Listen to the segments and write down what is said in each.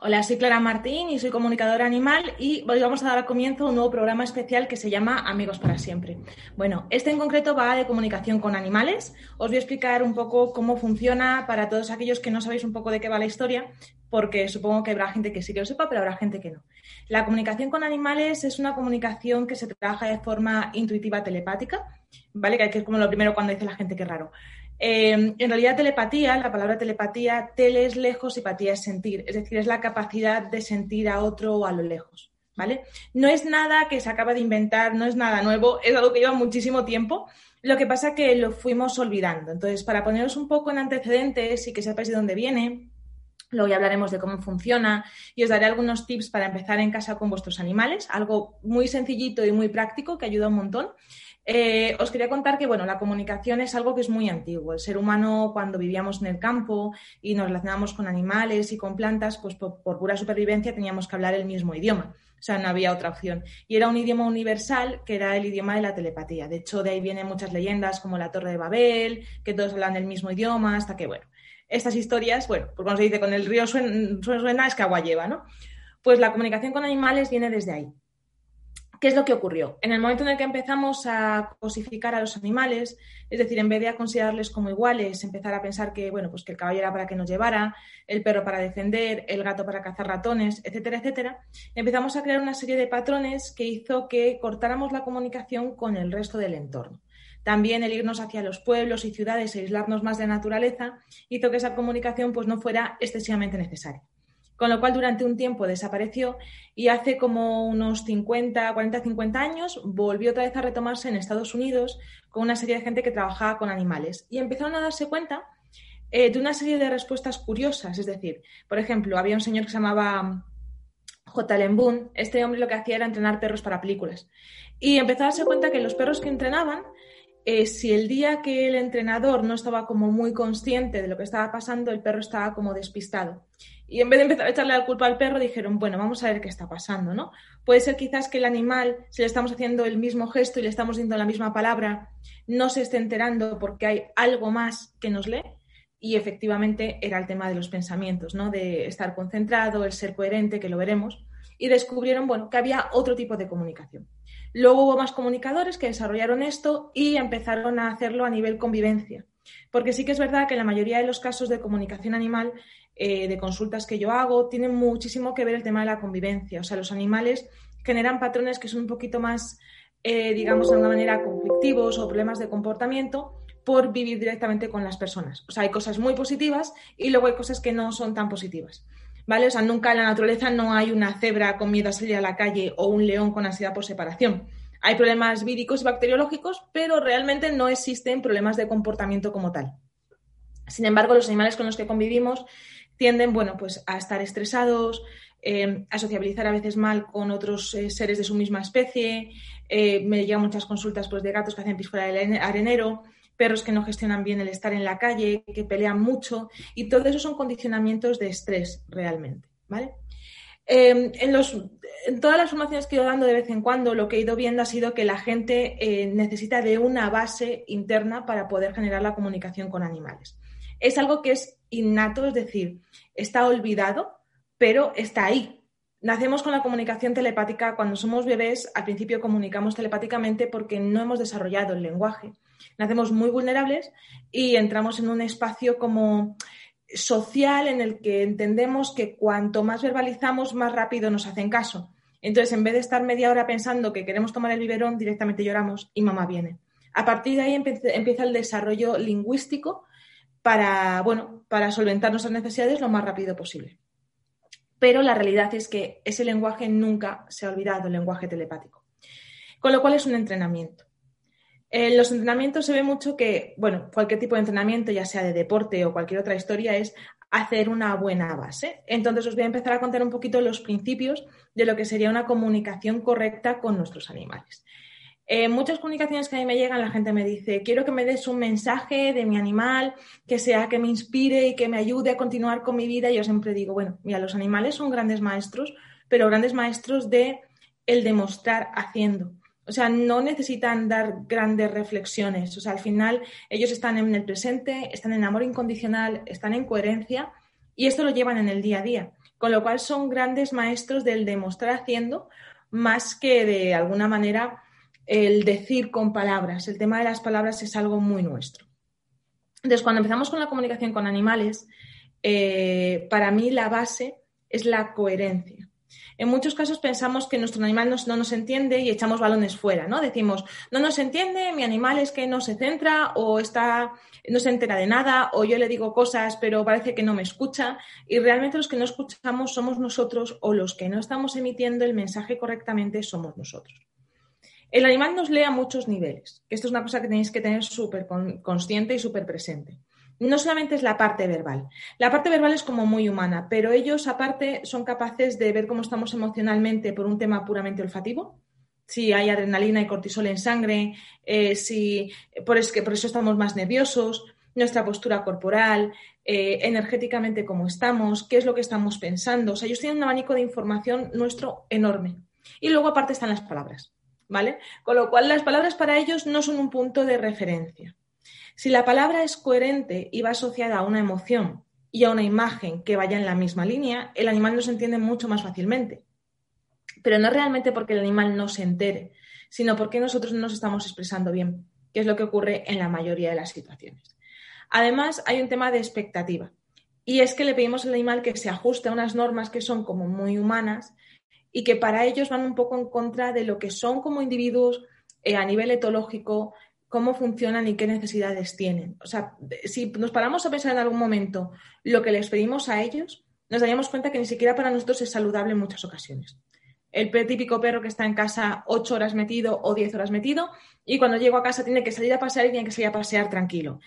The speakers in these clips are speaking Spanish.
Hola, soy Clara Martín y soy comunicadora animal y hoy vamos a dar comienzo a un nuevo programa especial que se llama Amigos para Siempre. Bueno, este en concreto va de comunicación con animales. Os voy a explicar un poco cómo funciona para todos aquellos que no sabéis un poco de qué va la historia, porque supongo que habrá gente que sí que lo sepa, pero habrá gente que no. La comunicación con animales es una comunicación que se trabaja de forma intuitiva telepática, ¿vale? Que es como lo primero cuando dice la gente que raro. Eh, en realidad, telepatía, la palabra telepatía, tele es lejos y patía es sentir, es decir, es la capacidad de sentir a otro a lo lejos, ¿vale? No es nada que se acaba de inventar, no es nada nuevo, es algo que lleva muchísimo tiempo. Lo que pasa es que lo fuimos olvidando. Entonces, para poneros un poco en antecedentes y que sepáis de dónde viene, Luego ya hablaremos de cómo funciona y os daré algunos tips para empezar en casa con vuestros animales, algo muy sencillito y muy práctico que ayuda un montón. Eh, os quería contar que bueno, la comunicación es algo que es muy antiguo. El ser humano, cuando vivíamos en el campo y nos relacionábamos con animales y con plantas, pues por, pura supervivencia teníamos que hablar el mismo idioma. O sea, no había otra opción. Y era un idioma universal que era el idioma de la telepatía. De hecho, de ahí vienen muchas leyendas como la Torre de Babel, que todos hablan el mismo idioma, hasta que, bueno, estas historias, bueno, pues como se dice, con el río suena, suena es que agua lleva, ¿no? Pues la comunicación con animales viene desde ahí. ¿Qué es lo que ocurrió? En el momento en el que empezamos a cosificar a los animales, es decir, en vez de considerarles como iguales, empezar a pensar que, bueno, pues que el caballo era para que nos llevara, el perro para defender, el gato para cazar ratones, etcétera, etcétera, empezamos a crear una serie de patrones que hizo que cortáramos la comunicación con el resto del entorno. También el irnos hacia los pueblos y ciudades e aislarnos más de la naturaleza hizo que esa comunicación pues, no fuera excesivamente necesaria con lo cual durante un tiempo desapareció y hace como unos 50, 40, 50 años volvió otra vez a retomarse en Estados Unidos con una serie de gente que trabajaba con animales. Y empezaron a darse cuenta eh, de una serie de respuestas curiosas, es decir, por ejemplo, había un señor que se llamaba J. Boone, este hombre lo que hacía era entrenar perros para películas. Y empezó a darse cuenta que los perros que entrenaban eh, si el día que el entrenador no estaba como muy consciente de lo que estaba pasando, el perro estaba como despistado. Y en vez de empezar a echarle la culpa al perro, dijeron, bueno, vamos a ver qué está pasando, ¿no? Puede ser quizás que el animal, si le estamos haciendo el mismo gesto y le estamos diciendo la misma palabra, no se esté enterando porque hay algo más que nos lee. Y efectivamente era el tema de los pensamientos, ¿no? De estar concentrado, el ser coherente, que lo veremos. Y descubrieron, bueno, que había otro tipo de comunicación. Luego hubo más comunicadores que desarrollaron esto y empezaron a hacerlo a nivel convivencia. Porque sí que es verdad que la mayoría de los casos de comunicación animal eh, de consultas que yo hago, tienen muchísimo que ver el tema de la convivencia. O sea, los animales generan patrones que son un poquito más, eh, digamos, de alguna manera conflictivos o problemas de comportamiento por vivir directamente con las personas. O sea, hay cosas muy positivas y luego hay cosas que no son tan positivas. ¿Vale? O sea, nunca en la naturaleza no hay una cebra con miedo a salir a la calle o un león con ansiedad por separación. Hay problemas víricos y bacteriológicos, pero realmente no existen problemas de comportamiento como tal. Sin embargo, los animales con los que convivimos tienden, bueno, pues a estar estresados, eh, a sociabilizar a veces mal con otros eh, seres de su misma especie. Eh, me llegan muchas consultas pues, de gatos que hacen pis fuera del arenero, perros que no gestionan bien el estar en la calle, que pelean mucho, y todo eso son condicionamientos de estrés realmente, ¿vale? en, los, en, todas las formaciones que he ido dando de vez en cuando, lo que he ido viendo ha sido que la gente necesita de una base interna para poder generar la comunicación con animales. Es algo que es innato, es decir, está olvidado, pero está ahí. Nacemos con la comunicación telepática. Cuando somos bebés, al principio comunicamos telepáticamente porque no hemos desarrollado el lenguaje. Nacemos muy vulnerables y entramos en un espacio como social en el que entendemos que cuanto más verbalizamos, más rápido nos hacen caso. Entonces, en vez de estar media hora pensando que queremos tomar el biberón, directamente lloramos y mamá viene. A partir de ahí empieza el desarrollo lingüístico para, bueno, para solventar nuestras necesidades lo más rápido posible. Pero la realidad es que ese lenguaje nunca se ha olvidado, el lenguaje telepático. Con lo cual es un entrenamiento. En los entrenamientos se ve mucho que, bueno, cualquier tipo de entrenamiento, ya sea de deporte o cualquier otra historia, es hacer una buena base. Entonces os voy a empezar a contar un poquito los principios de lo que sería una comunicación correcta con nuestros animales. En muchas comunicaciones que a mí me llegan, la gente me dice, quiero que me des un mensaje de mi animal, que sea que me inspire y que me ayude a continuar con mi vida. Y yo siempre digo, bueno, mira, los animales son grandes maestros, pero grandes maestros de el demostrar haciendo. O sea, no necesitan dar grandes reflexiones. O sea, al final ellos están en el presente, están en amor incondicional, están en coherencia y esto lo llevan en el día a día. Con lo cual son grandes maestros del demostrar haciendo más que de alguna manera el decir con palabras. El tema de las palabras es algo muy nuestro. Entonces, cuando empezamos con la comunicación con animales, eh, para mí la base es la coherencia. En muchos casos pensamos que nuestro animal no, nos entiende y echamos balones fuera, ¿no? Decimos, no nos entiende, mi animal es que no se centra o está, no se entera de nada o yo le digo cosas pero parece que no me escucha y realmente los que no escuchamos somos nosotros o los que no estamos emitiendo el mensaje correctamente somos nosotros. El animal nos lee a muchos niveles, esto es una cosa que tenéis que tener súper consciente y súper presente no solamente es la parte verbal. La parte verbal es como muy humana, pero ellos aparte son capaces de ver cómo estamos emocionalmente por un tema puramente olfativo. Si hay adrenalina y cortisol en sangre, eh, si por, es que por eso estamos más nerviosos, nuestra postura corporal, eh, energéticamente cómo estamos, qué es lo que estamos pensando. O sea, ellos tienen un abanico de información nuestro enorme. Y luego aparte están las palabras, ¿vale? Con lo cual las palabras para ellos no son un punto de referencia. Si la palabra es coherente y va asociada a una emoción y a una imagen que vaya en la misma línea, el animal nos entiende mucho más fácilmente. Pero no realmente porque el animal no se entere, sino porque nosotros no nos estamos expresando bien, que es lo que ocurre en la mayoría de las situaciones. Además, hay un tema de expectativa. Y es que le pedimos al animal que se ajuste a unas normas que son como muy humanas y que para ellos van un poco en contra de lo que son como individuos eh, a nivel etológico, cómo funcionan y qué necesidades tienen. O sea, si nos paramos a pensar en algún momento lo que les pedimos a ellos, nos daríamos cuenta que ni siquiera para nosotros es saludable en muchas ocasiones. El típico perro que está en casa ocho horas metido o diez horas metido y cuando llego a casa tiene que salir a pasear y tiene que salir a pasear tranquilo.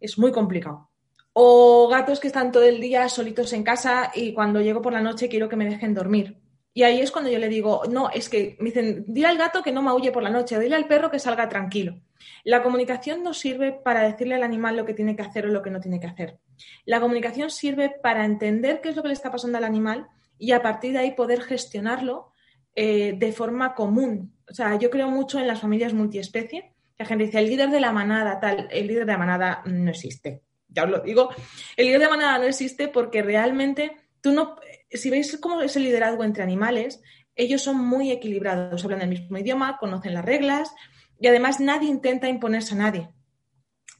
Es muy complicado. O gatos que están todo el día solitos en casa y cuando llego por la noche quiero que me dejen dormir. Y ahí es cuando yo le digo, no, es que me dicen, dile al gato que no maulle por la noche, dile al perro que salga tranquilo. La comunicación no sirve para decirle al animal lo que tiene que hacer o lo que no tiene que hacer. La comunicación sirve para entender qué es lo que le está pasando al animal y a partir de ahí poder gestionarlo eh, de forma común. O sea, yo creo mucho en las familias multiespecie. La gente dice, el líder de la manada, tal, el líder de la manada no existe. Ya os lo digo, el líder de la manada no existe porque realmente tú no, si veis cómo es el liderazgo entre animales, ellos son muy equilibrados, hablan el mismo idioma, conocen las reglas, y además nadie intenta imponerse a nadie.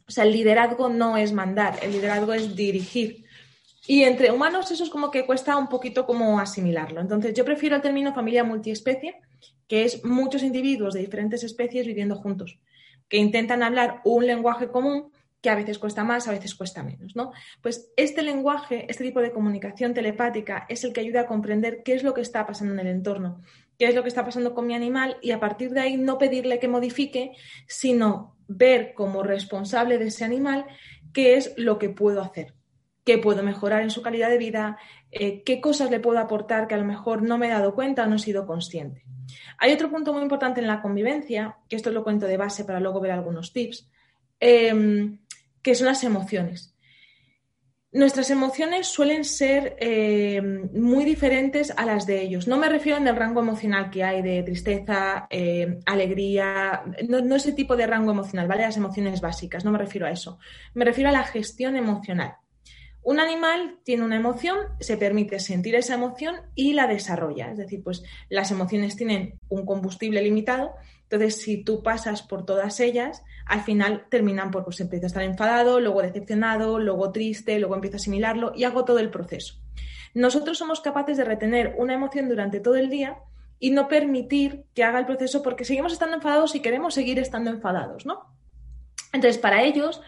O sea, el liderazgo no es mandar, el liderazgo es dirigir. Y entre humanos eso es como que cuesta un poquito como asimilarlo. Entonces yo prefiero el término familia multiespecie, que es muchos individuos de diferentes especies viviendo juntos, que intentan hablar un lenguaje común que a veces cuesta más, a veces cuesta menos, ¿no? Pues este lenguaje, este tipo de comunicación telepática es el que ayuda a comprender qué es lo que está pasando en el entorno, qué es lo que está pasando con mi animal y a partir de ahí no pedirle que modifique, sino ver como responsable de ese animal qué es lo que puedo hacer, qué puedo mejorar en su calidad de vida, eh, qué cosas le puedo aportar que a lo mejor no me he dado cuenta o no he sido consciente. Hay otro punto muy importante en la convivencia, que esto lo cuento de base para luego ver algunos tips, em, que son las emociones. Nuestras emociones suelen ser eh, muy diferentes a las de ellos. No me refiero en el rango emocional que hay de tristeza, eh, alegría, no, no, ese tipo de rango emocional, ¿vale? Las emociones básicas, no me refiero a eso. Me refiero a la gestión emocional. Un animal tiene una emoción, se permite sentir esa emoción y la desarrolla. Es decir, pues las emociones tienen un combustible limitado entonces, si tú pasas por todas ellas, al final terminan por, pues empieza a estar enfadado, luego decepcionado, luego triste, luego empieza a asimilarlo y hago todo el proceso. Nosotros somos capaces de retener una emoción durante todo el día y no permitir que haga el proceso porque seguimos estando enfadados y queremos seguir estando enfadados, ¿no? Entonces, para ellos,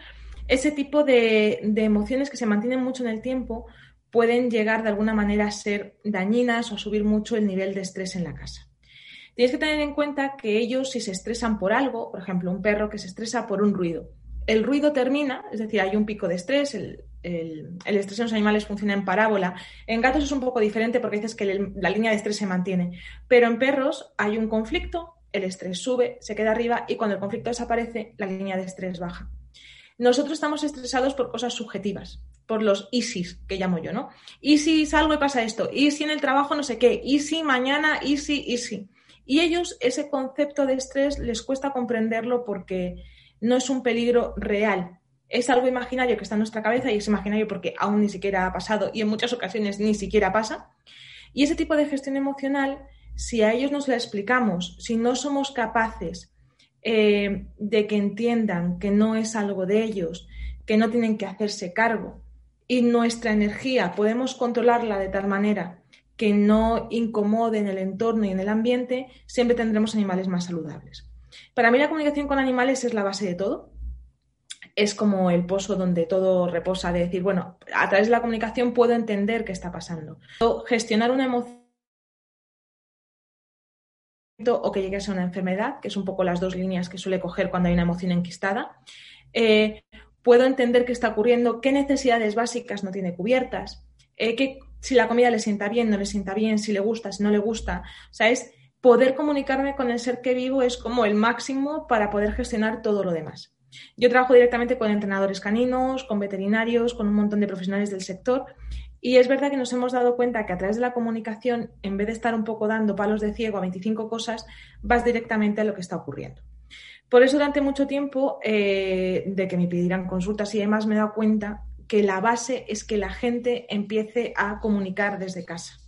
ese tipo de, de emociones que se mantienen mucho en el tiempo pueden llegar de alguna manera a ser dañinas o a subir mucho el nivel de estrés en la casa. Tienes que tener en cuenta que ellos si se estresan por algo, por ejemplo, un perro que se estresa por un ruido, el ruido termina, es decir, hay un pico de estrés, el, estrés en los animales funciona en parábola. En gatos es un poco diferente porque dices que la línea de estrés se mantiene, pero en perros hay un conflicto, el estrés sube, se queda arriba y cuando el conflicto desaparece, la línea de estrés baja. Nosotros estamos estresados por cosas subjetivas, por los ISIS, que llamo yo, ¿no? Y si salgo y pasa esto, y si en el trabajo no sé qué, y si mañana, y si, y si. Y ellos ese concepto de estrés les cuesta comprenderlo porque no es un peligro real. Es algo imaginario que está en nuestra cabeza y es imaginario porque aún ni siquiera ha pasado y en muchas ocasiones ni siquiera pasa. Y ese tipo de gestión emocional, si a ellos nos la explicamos, si no somos capaces eh, de que entiendan que no es algo de ellos, que no tienen que hacerse cargo y nuestra energía podemos controlarla de tal manera que no incomode en el entorno y en el ambiente, siempre tendremos animales más saludables. Para mí la comunicación con animales es la base de todo. Es como el pozo donde todo reposa, de decir, bueno, a través de la comunicación puedo entender qué está pasando. O gestionar una emoción o que llegue a una enfermedad, que es un poco las dos líneas que suele coger cuando hay una emoción enquistada. Eh, puedo entender qué está ocurriendo, qué necesidades básicas no tiene cubiertas, eh, si la comida le sienta bien, no le sienta bien, si le gusta, si no le gusta. O sea, es poder comunicarme con el ser que vivo es como el máximo para poder gestionar todo lo demás. Yo trabajo directamente con entrenadores caninos, con veterinarios, con un montón de profesionales del sector y es verdad que nos hemos dado cuenta que a través de la comunicación, en vez de estar un poco dando palos de ciego a 25 cosas, vas directamente a lo que está ocurriendo. Por eso durante mucho tiempo eh, de que me pidieran consultas y demás me he dado cuenta que la base es que la gente empiece a comunicar desde casa,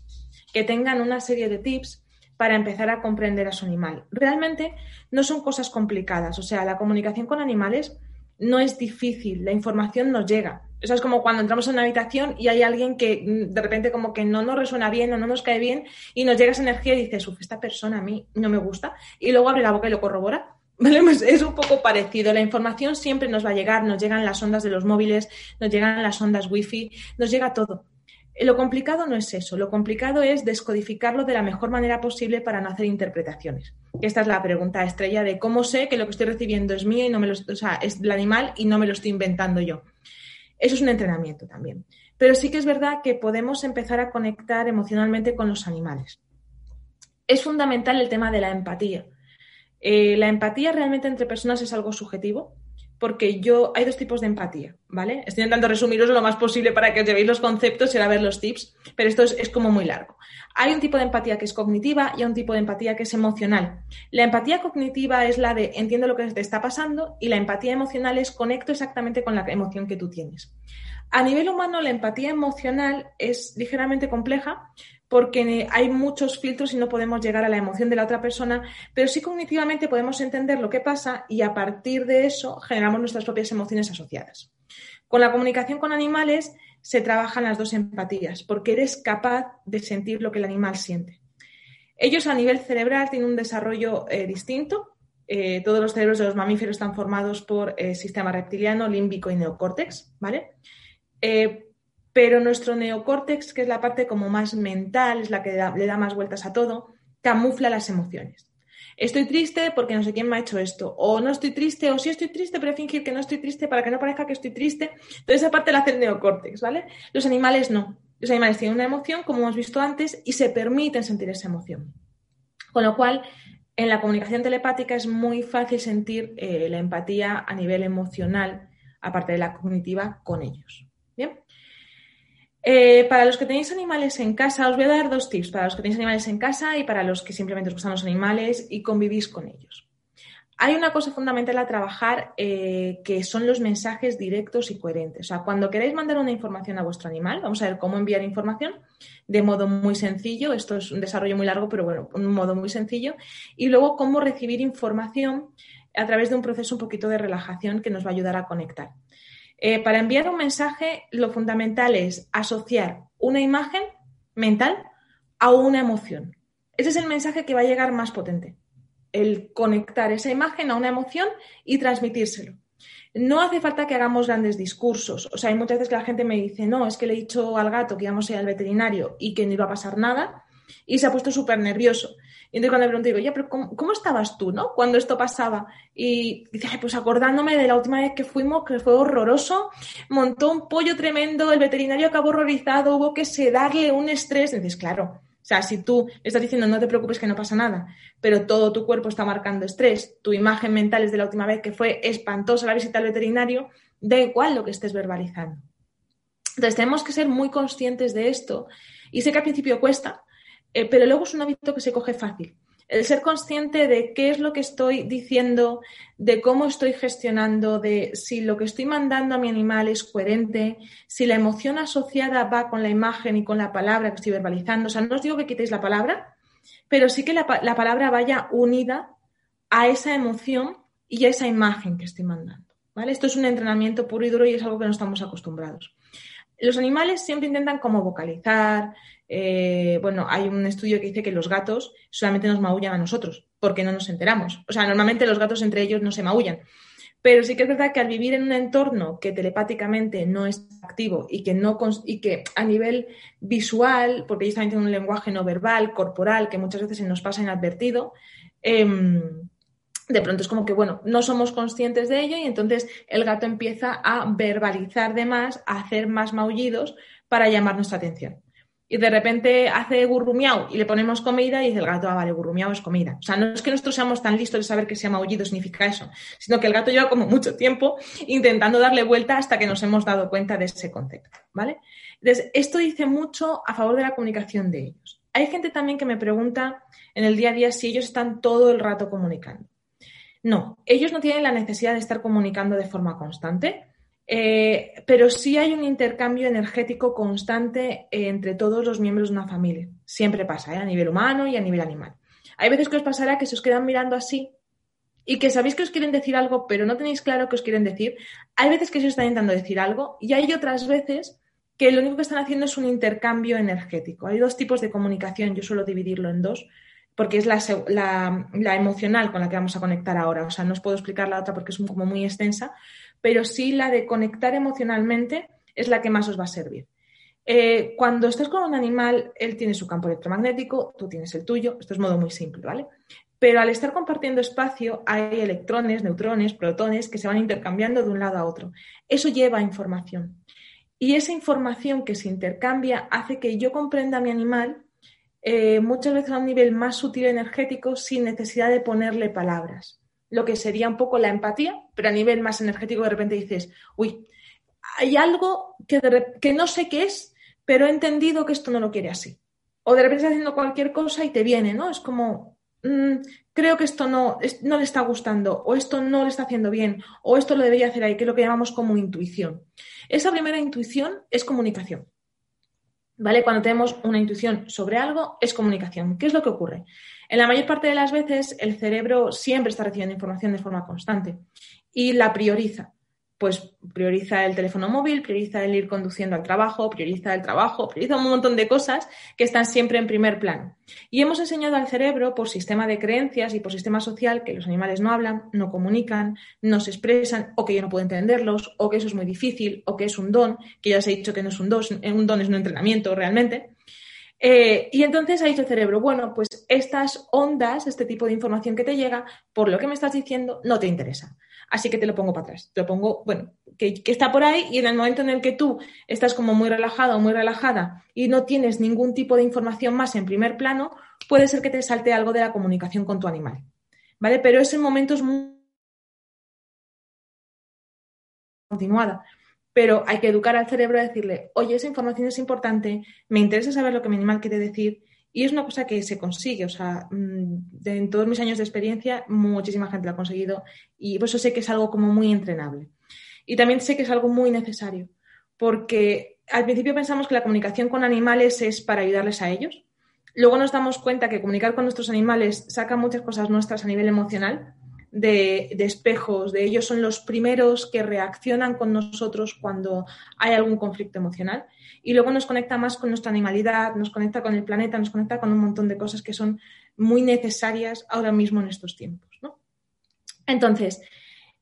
que tengan una serie de tips para empezar a comprender a su animal. Realmente no son cosas complicadas, o sea, la comunicación con animales no es difícil, la información nos llega. Eso es como cuando entramos en una habitación y hay alguien que mm, de repente como que no nos resuena bien o no nos cae bien y nos llega esa energía y dices, uff, esta persona a mí no me gusta y luego abre la boca y lo corrobora. Pues es un poco parecido. La información siempre nos va a llegar, nos llegan las ondas de los móviles, nos llegan las ondas wifi, nos llega todo. Lo complicado no es eso, lo complicado es descodificarlo de la mejor manera posible para no hacer interpretaciones. Esta es la pregunta estrella de cómo sé que lo que estoy recibiendo es mío y no me lo, o sea, es el animal y no me lo estoy inventando yo. Eso es un entrenamiento también. Pero sí que es verdad que podemos empezar a conectar emocionalmente con los animales. Es fundamental el tema de la empatía. Eh, la empatía realmente entre personas es algo subjetivo porque yo, hay dos tipos de empatía, ¿vale? Estoy intentando resumiros lo más posible para que os llevéis los conceptos y a ver los tips, pero esto es, como muy largo. Hay un tipo de empatía que es cognitiva y hay un tipo de empatía que es emocional. La empatía cognitiva es la de entiendo lo que te está pasando y la empatía emocional es conecto exactamente con la emoción que tú tienes. A nivel humano, la empatía emocional es ligeramente compleja porque hay muchos filtros y no podemos llegar a la emoción de la otra persona, pero sí cognitivamente podemos entender lo que pasa y a partir de eso generamos nuestras propias emociones asociadas. Con la comunicación con animales se trabajan las dos empatías, porque eres capaz de sentir lo que el animal siente. Ellos a nivel cerebral tienen un desarrollo eh, distinto. Eh, todos los cerebros de los mamíferos están formados por el eh, sistema reptiliano, límbico y neocórtex, ¿vale? Pero nuestro neocórtex, que es la parte como más mental, es la que le da más vueltas a todo, camufla las emociones. Estoy triste porque no sé quién me ha hecho esto, o no estoy triste, o sí estoy triste, pero fingir que no estoy triste para que no parezca que estoy triste. Entonces, esa parte la hace el neocórtex, ¿vale? Los animales no. Los animales tienen una emoción, como hemos visto antes, y se permiten sentir esa emoción. Con lo cual, en la comunicación telepática es muy fácil sentir eh, la empatía a nivel emocional, aparte de la cognitiva, con ellos. Eh, para los que tenéis animales en casa, os voy a dar dos tips para los que tenéis animales en casa y para los que simplemente os gustan los animales y convivís con ellos. Hay una cosa fundamental a trabajar eh, que son los mensajes directos y coherentes. O sea, cuando queréis mandar una información a vuestro animal, vamos a ver cómo enviar información de modo muy sencillo. Esto es un desarrollo muy largo, pero bueno, un modo muy sencillo. Y luego cómo recibir información a través de un proceso un poquito de relajación que nos va a ayudar a conectar. Eh, para enviar un mensaje, lo fundamental es asociar una imagen mental a una emoción. Ese es el mensaje que va a llegar más potente. El conectar esa imagen a una emoción y transmitírselo. No hace falta que hagamos grandes discursos. O sea, hay muchas veces que la gente me dice, no, es que le he dicho al gato que íbamos a ir al veterinario y que no iba a pasar nada y se ha puesto súper nervioso. Y entonces cuando le pregunto, digo, ya, pero ¿cómo, estabas tú, no? Cuando esto pasaba. Y dice, pues acordándome de la última vez que fuimos, que fue horroroso, montó un pollo tremendo, el veterinario acabó horrorizado, hubo que sedarle un estrés. Dices, claro, o sea, si tú estás diciendo no te preocupes que no pasa nada, pero todo tu cuerpo está marcando estrés, tu imagen mental es de la última vez que fue espantosa la visita al veterinario, da igual lo que estés verbalizando. Entonces tenemos que ser muy conscientes de esto. Y sé que al principio cuesta, eh, pero luego es un hábito que se coge fácil. El ser consciente de qué es lo que estoy diciendo, de cómo estoy gestionando, de si lo que estoy mandando a mi animal es coherente, si la emoción asociada va con la imagen y con la palabra que estoy verbalizando. O sea, no os digo que quitéis la palabra, pero sí que la, la palabra vaya unida a esa emoción y a esa imagen que estoy mandando. ¿vale? Esto es un entrenamiento puro y duro y es algo que no estamos acostumbrados. Los animales siempre intentan como vocalizar, eh, bueno, hay un estudio que dice que los gatos solamente nos maullan a nosotros, porque no nos enteramos. O sea, normalmente los gatos entre ellos no se maullan. Pero sí que es verdad que al vivir en un entorno que telepáticamente no es activo y que, no, y que a nivel visual, porque ellos también tienen un lenguaje no verbal, corporal, que muchas veces se nos pasa inadvertido, em, de pronto es como que, bueno, no somos conscientes de ello y entonces el gato empieza a verbalizar de más, a hacer más maullidos para llamar nuestra atención y de repente hace gurrumiao y le ponemos comida y dice el gato, ah, vale, gurrumiao es comida. O sea, no es que nosotros seamos tan listos de saber que se llama aullido significa eso, sino que el gato lleva como mucho tiempo intentando darle vuelta hasta que nos hemos dado cuenta de ese concepto, ¿vale? Entonces, esto dice mucho a favor de la comunicación de ellos. Hay gente también que me pregunta en el día a día si ellos están todo el rato comunicando. No, ellos no tienen la necesidad de estar comunicando de forma constante eh, pero sí hay un intercambio energético constante entre todos los miembros de una familia. Siempre pasa, ¿eh? a nivel humano y a nivel animal. Hay veces que os pasará que se os quedan mirando así y que sabéis que os quieren decir algo, pero no tenéis claro qué os quieren decir. Hay veces que se os están intentando decir algo y hay otras veces que lo único que están haciendo es un intercambio energético. Hay dos tipos de comunicación, yo suelo dividirlo en dos, porque es la, la, emocional con la que vamos a conectar ahora. O sea, no os puedo explicar la otra porque es como muy extensa, pero sí la de conectar emocionalmente es la que más os va a servir. Eh, cuando estás con un animal, él tiene su campo electromagnético, tú tienes el tuyo, esto es modo muy simple, ¿vale? Pero al estar compartiendo espacio hay electrones, neutrones, protones que se van intercambiando de un lado a otro. Eso lleva información. Y esa información que se intercambia hace que yo comprenda a mi animal eh, muchas veces a un nivel más sutil energético sin necesidad de ponerle palabras lo que sería un poco la empatía, pero a nivel más energético de repente dices, uy, hay algo que, que no sé qué es, pero he entendido que esto no lo quiere así. O de repente estás haciendo cualquier cosa y te viene, ¿no? Es como, mm, creo que esto no, no le está gustando, o esto no le está haciendo bien, o esto lo debería hacer ahí, que es lo que llamamos como intuición. Esa primera intuición es comunicación. ¿Vale? Cuando tenemos una intuición sobre algo, es comunicación. ¿Qué es lo que ocurre? En la mayor parte de las veces, el cerebro siempre está recibiendo información de forma constante y la prioriza. Pues prioriza el teléfono móvil, prioriza el ir conduciendo al trabajo, prioriza el trabajo, prioriza un montón de cosas que están siempre en primer plano. Y hemos enseñado al cerebro, por sistema de creencias y por sistema social, que los animales no hablan, no comunican, no se expresan, o que yo no puedo entenderlos, o que eso es muy difícil, o que es un don, que ya os he dicho que no es un don, un don es un entrenamiento realmente. Eh, y entonces ha dicho el cerebro, bueno, pues estas ondas, este tipo de información que te llega, por lo que me estás diciendo, no te interesa. Así que te lo pongo para atrás. Te lo pongo, bueno, que, que está por ahí y en el momento en el que tú estás como muy relajado o muy relajada y no tienes ningún tipo de información más en primer plano, puede ser que te salte algo de la comunicación con tu animal. ¿Vale? Pero ese momento es muy continuada pero hay que educar al cerebro a decirle, oye, esa información es importante, me interesa saber lo que mi animal quiere decir. Y es una cosa que se consigue, o sea, mm, en todos mis años de experiencia, muchísima gente lo ha conseguido y por eso sé que es algo como muy entrenable. Y también sé que es algo muy necesario, porque al principio pensamos que la comunicación con animales es para ayudarles a ellos. Luego nos damos cuenta que comunicar con nuestros animales saca muchas cosas nuestras a nivel emocional de, espejos, de ellos son los primeros que reaccionan con nosotros cuando hay algún conflicto emocional y luego nos conecta más con nuestra animalidad, nos conecta con el planeta, nos conecta con un montón de cosas que son muy necesarias ahora mismo en estos tiempos. Entonces,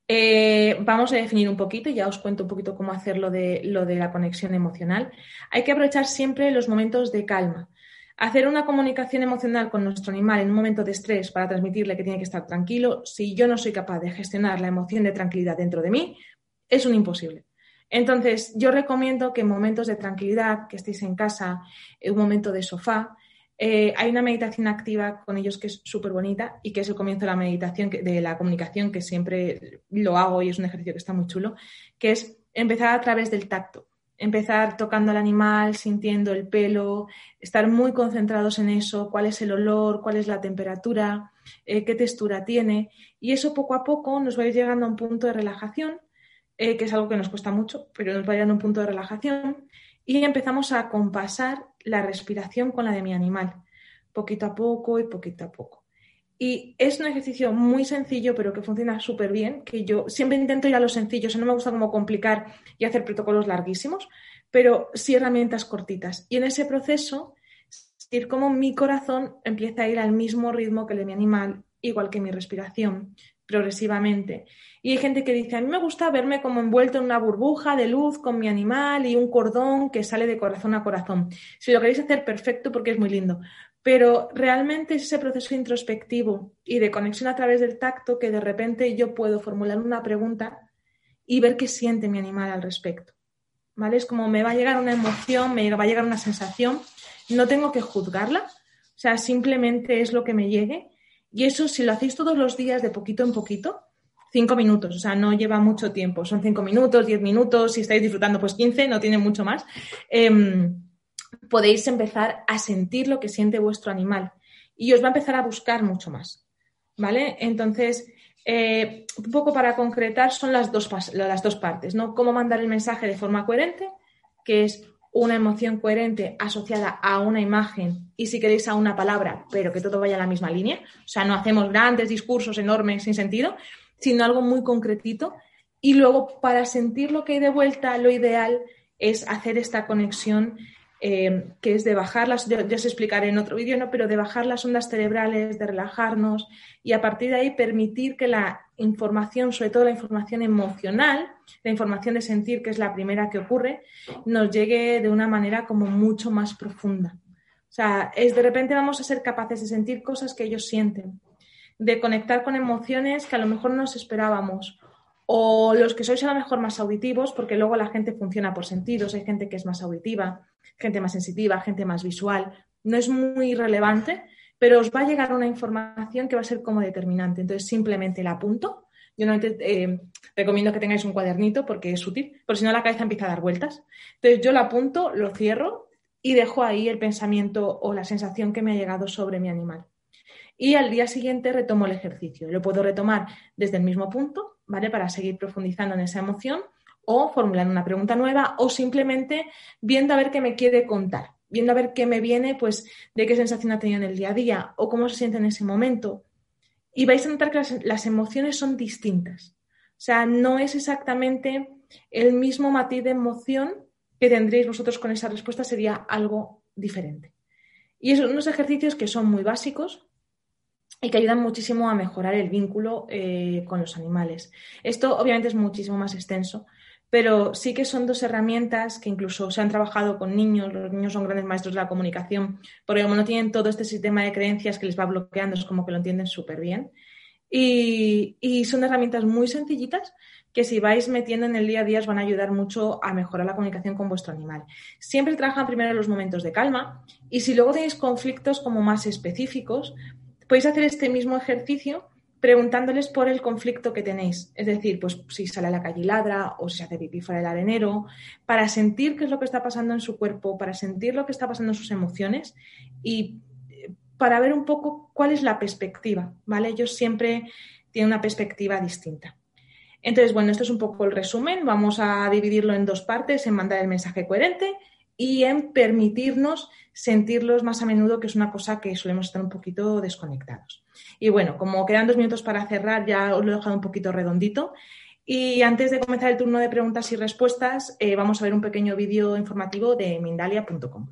eh, vamos a definir un poquito, ya os cuento un poquito cómo hacer lo de, lo de la conexión emocional. Hay que aprovechar siempre los momentos de calma. Hacer una comunicación emocional con nuestro animal en un momento de estrés para transmitirle que tiene que estar tranquilo, si yo no soy capaz de gestionar la emoción de tranquilidad dentro de mí, es un imposible. Entonces, yo recomiendo que en momentos de tranquilidad, que estéis en casa, en un momento de sofá, eh, hay una meditación activa con ellos que es súper bonita y que es el comienzo de la meditación, de la comunicación, que siempre lo hago y es un ejercicio que está muy chulo, que es empezar a través del tacto. Empezar tocando al animal, sintiendo el pelo, estar muy concentrados en eso, cuál es el olor, cuál es la temperatura, eh, qué textura tiene. Y eso poco a poco nos va a ir llegando a un punto de relajación, eh, que es algo que nos cuesta mucho, pero nos va llegando a un punto de relajación y empezamos a compasar la respiración con la de mi animal, poquito a poco y poquito a poco. Y es un ejercicio muy sencillo, pero que funciona súper bien, que yo siempre intento ir a lo sencillo, o no me gusta como complicar y hacer protocolos larguísimos, pero sí herramientas cortitas. Y en ese proceso, ir como mi corazón empieza a ir al mismo ritmo que el de mi animal, igual que mi respiración, progresivamente. Y hay gente que dice, a mí me gusta verme como envuelto en una burbuja de luz con mi animal y un cordón que sale de corazón a corazón. Si lo queréis hacer, perfecto porque es muy lindo. Pero realmente es ese proceso introspectivo y de conexión a través del tacto que de repente yo puedo formular una pregunta y ver qué siente mi animal al respecto. ¿Vale? Es como me va a llegar una emoción, me va a llegar una sensación, no tengo que juzgarla, o sea, simplemente es lo que me llegue y eso, si lo hacéis todos los días de poquito en poquito, cinco minutos, o sea, no lleva mucho tiempo, son cinco minutos, diez minutos, si estáis disfrutando, pues quince, no tiene mucho más. Em, podéis empezar a sentir lo que siente vuestro animal y os va a empezar a buscar mucho más. ¿Vale? Entonces, eh, un poco para concretar, son las dos, las dos partes, ¿no? Cómo mandar el mensaje de forma coherente, que es una emoción coherente asociada a una imagen y si queréis a una palabra, pero que todo vaya en la misma línea. O sea, no hacemos grandes discursos enormes sin sentido, sino algo muy concretito. Y luego, para sentir lo que hay de vuelta, lo ideal es hacer esta conexión eh, que es de bajar las, yo, os explicaré en otro vídeo, ¿no? pero de bajar las ondas cerebrales, de relajarnos y a partir de ahí permitir que la información, sobre todo la información emocional, la información de sentir, que es la primera que ocurre, nos llegue de una manera como mucho más profunda. O sea, es de repente vamos a ser capaces de sentir cosas que ellos sienten, de conectar con emociones que a lo mejor no nos esperábamos o los que sois a lo mejor más auditivos, porque luego la gente funciona por sentidos, hay gente que es más auditiva, gente más sensitiva, gente más visual, no es muy relevante, pero os va a llegar una información que va a ser como determinante. Entonces, simplemente la apunto. Yo no eh, recomiendo que tengáis un cuadernito porque es útil, porque si no la cabeza empieza a dar vueltas. Entonces, yo la apunto, lo cierro y dejo ahí el pensamiento o la sensación que me ha llegado sobre mi animal. Y al día siguiente retomo el ejercicio. Lo puedo retomar desde el mismo punto, ¿vale? Para seguir profundizando en esa emoción o formulando una pregunta nueva o simplemente viendo a ver qué me quiere contar, viendo a ver qué me viene, pues de qué sensación ha tenido en el día a día o cómo se siente en ese momento. Y vais a notar que las, emociones son distintas. O sea, no es exactamente el mismo matiz de emoción que tendréis vosotros con esa respuesta, sería algo diferente. Y son unos ejercicios que son muy básicos, y que ayudan muchísimo a mejorar el vínculo eh, con los animales. Esto obviamente es muchísimo más extenso, pero sí que son dos herramientas que incluso se han trabajado con niños, los niños son grandes maestros de la comunicación, porque como no tienen todo este sistema de creencias que les va bloqueando, es como que lo entienden súper bien. Y, son herramientas muy sencillitas que si vais metiendo en el día a día os van a ayudar mucho a mejorar la comunicación con vuestro animal. Siempre trabajan primero los momentos de calma y si luego tenéis conflictos como más específicos, podéis hacer este mismo ejercicio preguntándoles por el conflicto que tenéis. Es decir, pues si sale a la calle y ladra o si hace pipí fuera del arenero, para sentir qué es lo que está pasando en su cuerpo, para sentir lo que está pasando en sus emociones y eh, para ver un poco cuál es la perspectiva, ¿vale? Ellos siempre tienen una perspectiva distinta. Entonces, bueno, esto es un poco el resumen. Vamos a dividirlo en dos partes, en mandar el mensaje coherente y en permitirnos sentirlos más a menudo, que es una cosa que solemos estar un poquito desconectados. Y bueno, como quedan dos minutos para cerrar, ya os lo he dejado un poquito redondito. Y antes de comenzar el turno de preguntas y respuestas, eh, vamos a ver un pequeño vídeo informativo de Mindalia.com.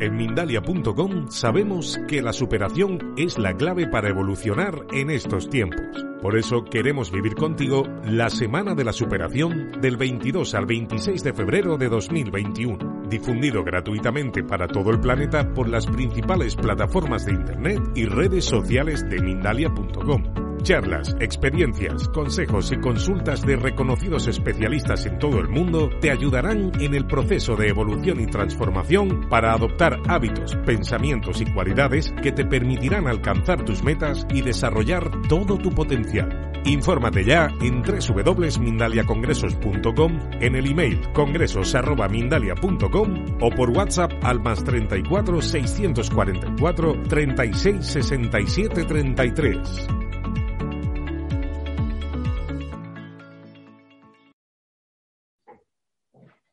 En Mindalia.com sabemos que la superación es la clave para evolucionar en estos tiempos. Por eso queremos vivir contigo la Semana de la Superación del 22 al 26 de febrero de 2021, difundido gratuitamente para todo el planeta por las principales plataformas de Internet y redes sociales de Mindalia.com. Charlas, experiencias, consejos y consultas de reconocidos especialistas en todo el mundo te ayudarán en el proceso de evolución y transformación para adoptar hábitos, pensamientos y cualidades que te permitirán alcanzar tus metas y desarrollar todo tu potencial. Infórmate ya en www.mindaliacongresos.com, en el email congresos.mindalia.com o por WhatsApp al más 34 644 36 67 33.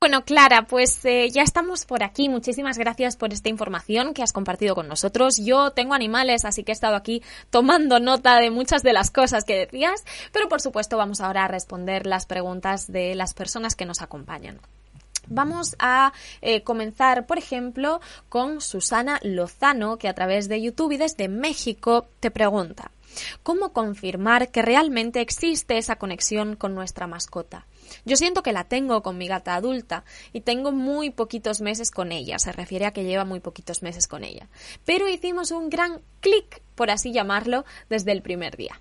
Bueno, Clara, pues eh, ya estamos por aquí. Muchísimas gracias por esta información que has compartido con nosotros. Yo tengo animales, así que he estado aquí tomando nota de muchas de las cosas que decías, pero por supuesto vamos ahora a responder las preguntas de las personas que nos acompañan. Vamos a eh, comenzar, por ejemplo, con Susana Lozano, que a través de YouTube y desde México te pregunta, ¿cómo confirmar que realmente existe esa conexión con nuestra mascota? Yo siento que la tengo con mi gata adulta y tengo muy poquitos meses con ella, se refiere a que lleva muy poquitos meses con ella. Pero hicimos un gran clic, por así llamarlo, desde el primer día.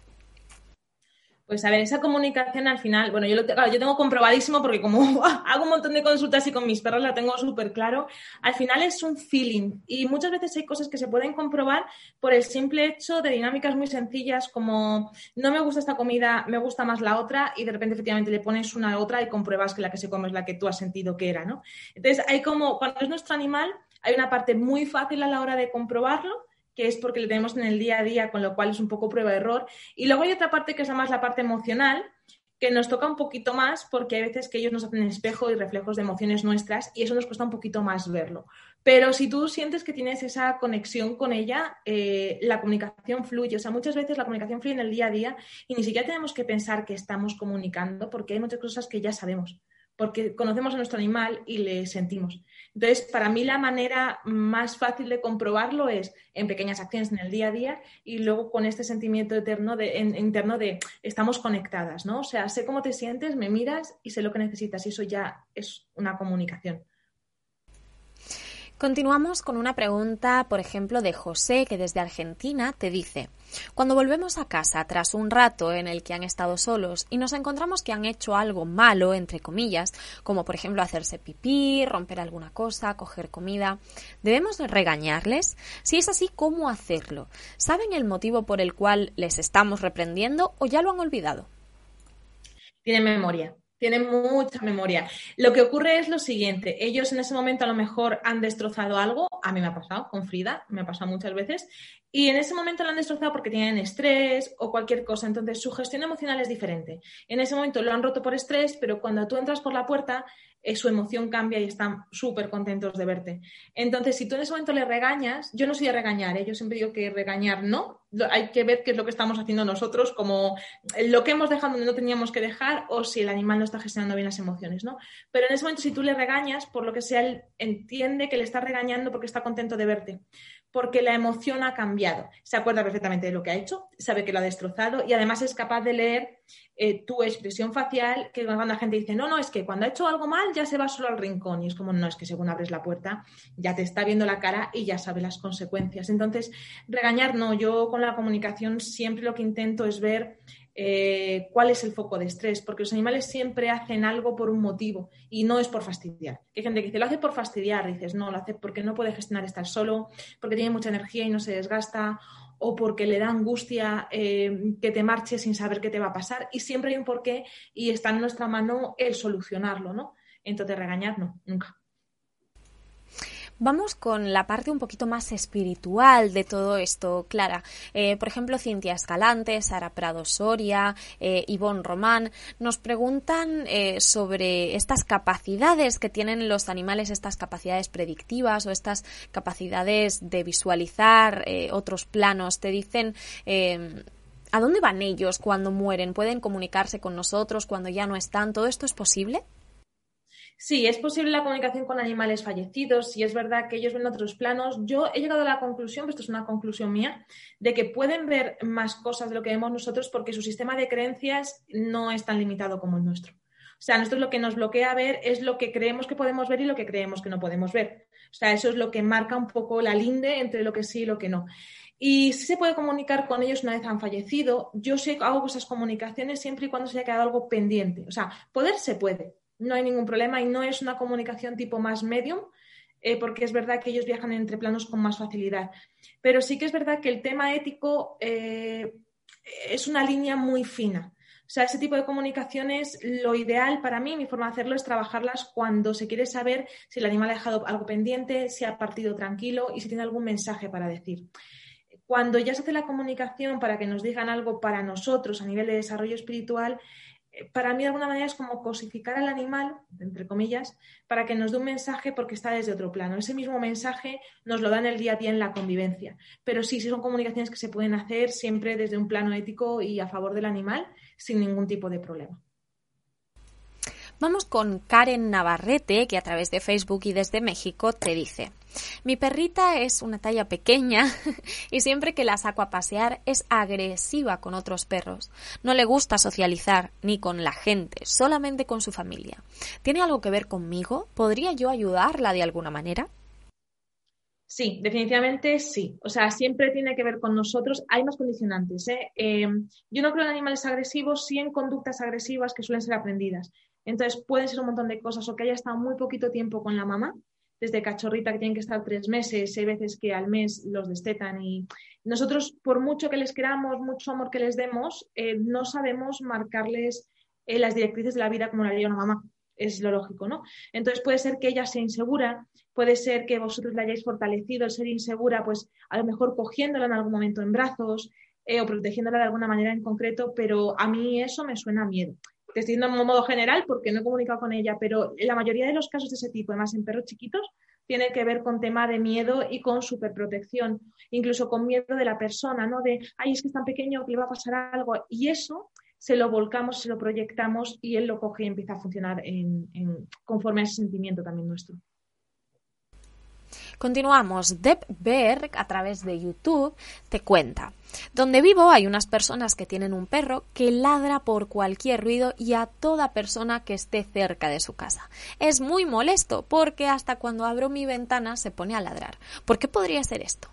Pues a ver, esa comunicación al final, bueno, yo lo tengo, yo tengo comprobadísimo porque como hago un montón de consultas y con mis perros la tengo súper claro, al final es un feeling y muchas veces hay cosas que se pueden comprobar por el simple hecho de dinámicas muy sencillas como no me gusta esta comida, me gusta más la otra y de repente efectivamente le pones una a otra y compruebas que la que se come es la que tú has sentido que era, ¿no? Entonces hay como, cuando es nuestro animal, hay una parte muy fácil a la hora de comprobarlo que es porque lo tenemos en el día a día, con lo cual es un poco prueba-error. Y luego hay otra parte que es más la parte emocional, que nos toca un poquito más porque hay veces que ellos nos hacen espejo y reflejos de emociones nuestras y eso nos cuesta un poquito más verlo. Pero si tú sientes que tienes esa conexión con ella, eh, la comunicación fluye. O sea, muchas veces la comunicación fluye en el día a día y ni siquiera tenemos que pensar que estamos comunicando porque hay muchas cosas que ya sabemos porque conocemos a nuestro animal y le sentimos. Entonces, para mí la manera más fácil de comprobarlo es en pequeñas acciones en el día a día y luego con este sentimiento eterno de, interno de estamos conectadas, ¿no? O sea, sé cómo te sientes, me miras y sé lo que necesitas y eso ya es una comunicación. Continuamos con una pregunta, por ejemplo, de José, que desde Argentina te dice, cuando volvemos a casa tras un rato en el que han estado solos y nos encontramos que han hecho algo malo, entre comillas, como por ejemplo hacerse pipí, romper alguna cosa, coger comida, ¿debemos regañarles? Si es así, ¿cómo hacerlo? ¿Saben el motivo por el cual les estamos reprendiendo o ya lo han olvidado? Tienen memoria tienen mucha memoria. Lo que ocurre es lo siguiente, ellos en ese momento a lo mejor han destrozado algo, a mí me ha pasado con Frida, me ha pasado muchas veces, y en ese momento lo han destrozado porque tienen estrés o cualquier cosa, entonces su gestión emocional es diferente. En ese momento lo han roto por estrés, pero cuando tú entras por la puerta, eh, su emoción cambia y están súper contentos de verte. Entonces, si tú en ese momento le regañas, yo no soy de regañar, ¿eh? yo siempre digo que regañar no, hay que ver qué es lo que estamos haciendo nosotros, como lo que hemos dejado donde no teníamos que dejar o si el animal no está gestionando bien las emociones, ¿no? Pero en ese momento, si tú le regañas, por lo que sea, él entiende que le está regañando porque está contento de verte porque la emoción ha cambiado. Se acuerda perfectamente de lo que ha hecho, sabe que lo ha destrozado y además es capaz de leer eh, tu expresión facial, que cuando la gente dice, no, no, es que cuando ha hecho algo mal ya se va solo al rincón y es como, no, es que según abres la puerta ya te está viendo la cara y ya sabe las consecuencias. Entonces, regañar no, yo con la comunicación siempre lo que intento es ver eh, cuál es el foco de estrés, porque los animales siempre hacen algo por un motivo y no es por fastidiar. Hay gente que dice, lo hace por fastidiar, dices, no, lo hace porque no puede gestionar estar solo, porque tiene mucha energía y no se desgasta, o porque le da angustia eh, que te marche sin saber qué te va a pasar, y siempre hay un porqué y está en nuestra mano el solucionarlo, ¿no? Entonces, regañar, no, nunca. Vamos con la parte un poquito más espiritual de todo esto, Clara. Eh, por ejemplo, Cintia Escalante, Sara Prado Soria, eh, Ivonne Román nos preguntan eh, sobre estas capacidades que tienen los animales, estas capacidades predictivas o estas capacidades de visualizar eh, otros planos. Te dicen ¿A dónde van ellos cuando mueren? ¿Pueden comunicarse con nosotros cuando ya no están? ¿Todo esto es posible? Sí, es posible la comunicación con animales fallecidos y es verdad que ellos ven otros planos. Yo he llegado a la conclusión, esto es una conclusión mía, de que pueden ver más cosas de lo que vemos nosotros porque su sistema de creencias no es tan limitado como el nuestro. O sea, nosotros lo que nos bloquea ver es lo que creemos que podemos ver y lo que creemos que no podemos ver. O sea, eso es lo que marca un poco la linde entre lo que sí y lo que no. Y sí se puede comunicar con ellos una vez han fallecido. Yo sé, hago esas comunicaciones siempre y cuando se haya quedado algo pendiente. O sea, poder se puede, no hay ningún problema y no es una comunicación tipo más medium, eh, porque es verdad que ellos viajan entre planos con más facilidad. Pero sí que es verdad que el tema ético eh, es una línea muy fina. O sea, ese tipo de comunicaciones, lo ideal para mí, mi forma de hacerlo es trabajarlas cuando se quiere saber si el animal ha dejado algo pendiente, si ha partido tranquilo y si tiene algún mensaje para decir. Cuando ya se hace la comunicación para que nos digan algo para nosotros a nivel de desarrollo espiritual, para mí de alguna manera es como cosificar al animal, entre comillas, para que nos dé un mensaje porque está desde otro plano. Ese mismo mensaje nos lo da en el día a día en la convivencia. Pero sí, sí son comunicaciones que se pueden hacer siempre desde un plano ético y a favor del animal sin ningún tipo de problema. Vamos con Karen Navarrete, que a través de Facebook y desde México te dice, mi perrita es una talla pequeña y siempre que la saco a pasear es agresiva con otros perros. No le gusta socializar ni con la gente, solamente con su familia. ¿Tiene algo que ver conmigo? ¿Podría yo ayudarla de alguna manera? Sí, definitivamente sí. O sea, siempre tiene que ver con nosotros. Hay más condicionantes. ¿eh? Eh, yo no creo en animales agresivos, sí en conductas agresivas que suelen ser aprendidas. Entonces, pueden ser un montón de cosas o que haya estado muy poquito tiempo con la mamá, desde cachorrita que tienen que estar tres meses, hay veces que al mes los destetan y nosotros, por mucho que les queramos, mucho amor que les demos, eh, no sabemos marcarles eh, las directrices de la vida como la haría una mamá. Es lo lógico, ¿no? Entonces puede ser que ella sea insegura, puede ser que vosotros le hayáis fortalecido el ser insegura, pues a lo mejor cogiéndola en algún momento en brazos eh, o protegiéndola de alguna manera en concreto, pero a mí eso me suena miedo te estoy diciendo en modo general porque no he comunicado con ella, pero la mayoría de los casos de ese tipo, además en perros chiquitos, tiene que ver con tema de miedo y con superprotección, incluso con miedo de la persona, ¿no? De, ay, es que es tan pequeño que le va a pasar algo. Y eso se lo volcamos, se lo proyectamos y él lo coge y empieza a funcionar en, conforme a ese sentimiento también nuestro. Continuamos. Deb Berg, a través de YouTube, te cuenta. Donde vivo hay unas personas que tienen un perro que ladra por cualquier ruido y a toda persona que esté cerca de su casa. Es muy molesto porque hasta cuando abro mi ventana se pone a ladrar. ¿Por qué podría ser esto?